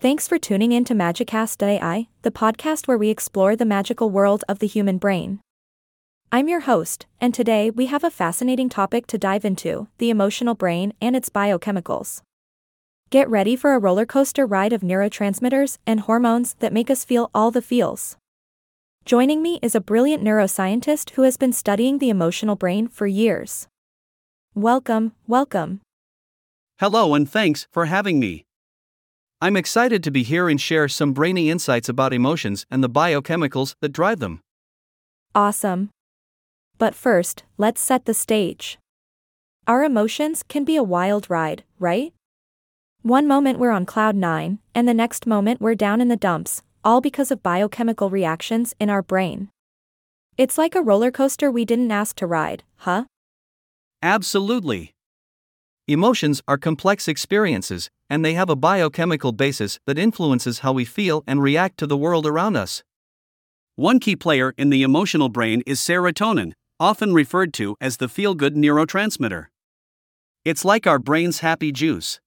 Thanks for tuning in to Magicast AI, the podcast where we explore the magical world of the human brain. I'm your host, and today we have a fascinating topic to dive into the emotional brain and its biochemicals. Get ready for a roller coaster ride of neurotransmitters and hormones that make us feel all the feels. Joining me is a brilliant neuroscientist who has been studying the emotional brain for years. Welcome, welcome. Hello, and thanks for having me. I'm excited to be here and share some brainy insights about emotions and the biochemicals that drive them. Awesome. But first, let's set the stage. Our emotions can be a wild ride, right? One moment we're on cloud nine, and the next moment we're down in the dumps, all because of biochemical reactions in our brain. It's like a roller coaster we didn't ask to ride, huh? Absolutely. Emotions are complex experiences, and they have a biochemical basis that influences how we feel and react to the world around us. One key player in the emotional brain is serotonin, often referred to as the feel good neurotransmitter. It's like our brain's happy juice.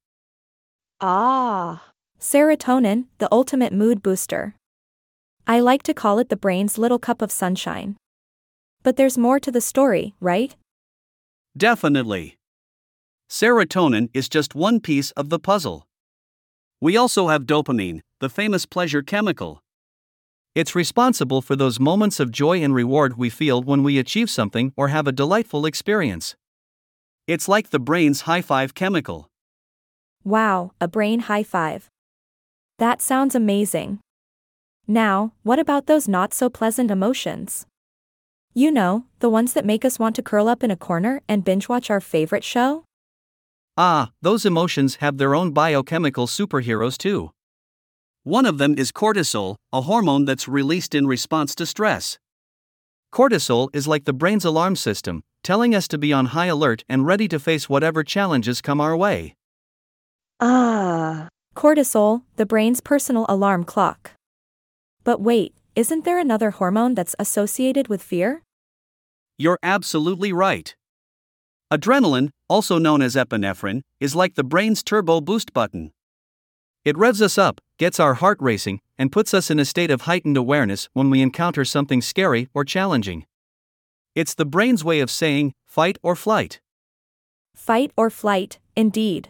Ah. Serotonin, the ultimate mood booster. I like to call it the brain's little cup of sunshine. But there's more to the story, right? Definitely. Serotonin is just one piece of the puzzle. We also have dopamine, the famous pleasure chemical. It's responsible for those moments of joy and reward we feel when we achieve something or have a delightful experience. It's like the brain's high five chemical. Wow, a brain high five. That sounds amazing. Now, what about those not so pleasant emotions? You know, the ones that make us want to curl up in a corner and binge watch our favorite show? Ah, those emotions have their own biochemical superheroes too. One of them is cortisol, a hormone that's released in response to stress. Cortisol is like the brain's alarm system, telling us to be on high alert and ready to face whatever challenges come our way. Ah. Cortisol, the brain's personal alarm clock. But wait, isn't there another hormone that's associated with fear? You're absolutely right. Adrenaline, also known as epinephrine, is like the brain's turbo boost button. It revs us up, gets our heart racing, and puts us in a state of heightened awareness when we encounter something scary or challenging. It's the brain's way of saying, fight or flight. Fight or flight, indeed.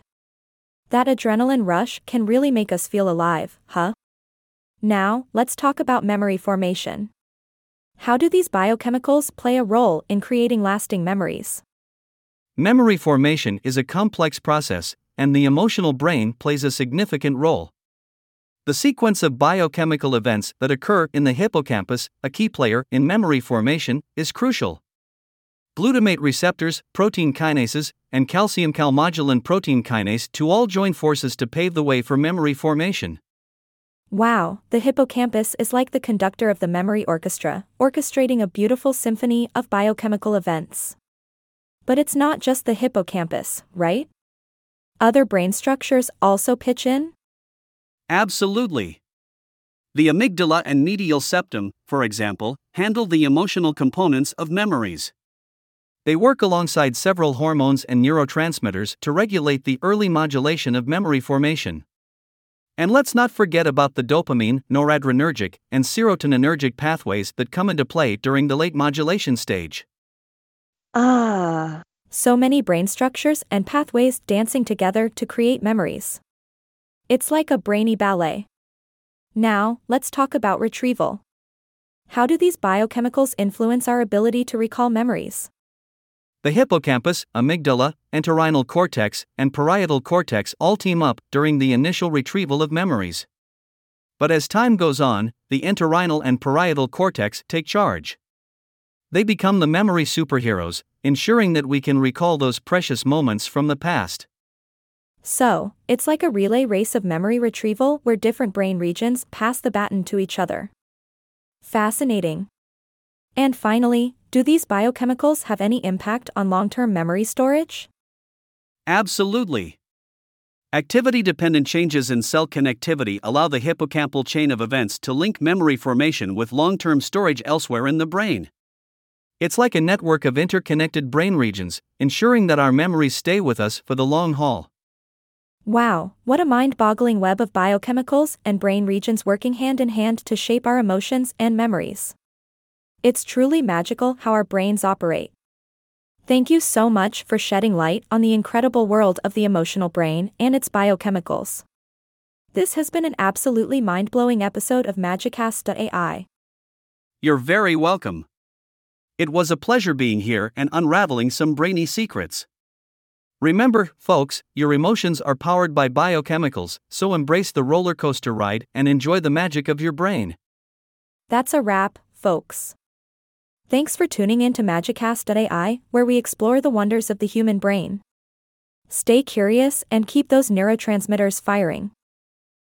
That adrenaline rush can really make us feel alive, huh? Now, let's talk about memory formation. How do these biochemicals play a role in creating lasting memories? Memory formation is a complex process, and the emotional brain plays a significant role. The sequence of biochemical events that occur in the hippocampus, a key player in memory formation, is crucial. Glutamate receptors, protein kinases, and calcium calmodulin protein kinase II all join forces to pave the way for memory formation. Wow, the hippocampus is like the conductor of the memory orchestra, orchestrating a beautiful symphony of biochemical events. But it's not just the hippocampus, right? Other brain structures also pitch in? Absolutely. The amygdala and medial septum, for example, handle the emotional components of memories. They work alongside several hormones and neurotransmitters to regulate the early modulation of memory formation. And let's not forget about the dopamine, noradrenergic, and serotoninergic pathways that come into play during the late modulation stage. Ah. So many brain structures and pathways dancing together to create memories. It's like a brainy ballet. Now, let's talk about retrieval. How do these biochemicals influence our ability to recall memories? The hippocampus, amygdala, entorhinal cortex, and parietal cortex all team up during the initial retrieval of memories. But as time goes on, the entorhinal and parietal cortex take charge. They become the memory superheroes, ensuring that we can recall those precious moments from the past. So, it's like a relay race of memory retrieval where different brain regions pass the baton to each other. Fascinating. And finally, do these biochemicals have any impact on long term memory storage? Absolutely. Activity dependent changes in cell connectivity allow the hippocampal chain of events to link memory formation with long term storage elsewhere in the brain. It's like a network of interconnected brain regions, ensuring that our memories stay with us for the long haul. Wow, what a mind boggling web of biochemicals and brain regions working hand in hand to shape our emotions and memories. It's truly magical how our brains operate. Thank you so much for shedding light on the incredible world of the emotional brain and its biochemicals. This has been an absolutely mind blowing episode of Magicast.ai. You're very welcome. It was a pleasure being here and unraveling some brainy secrets. Remember, folks, your emotions are powered by biochemicals, so embrace the roller coaster ride and enjoy the magic of your brain. That's a wrap, folks. Thanks for tuning in to Magicast.ai, where we explore the wonders of the human brain. Stay curious and keep those neurotransmitters firing.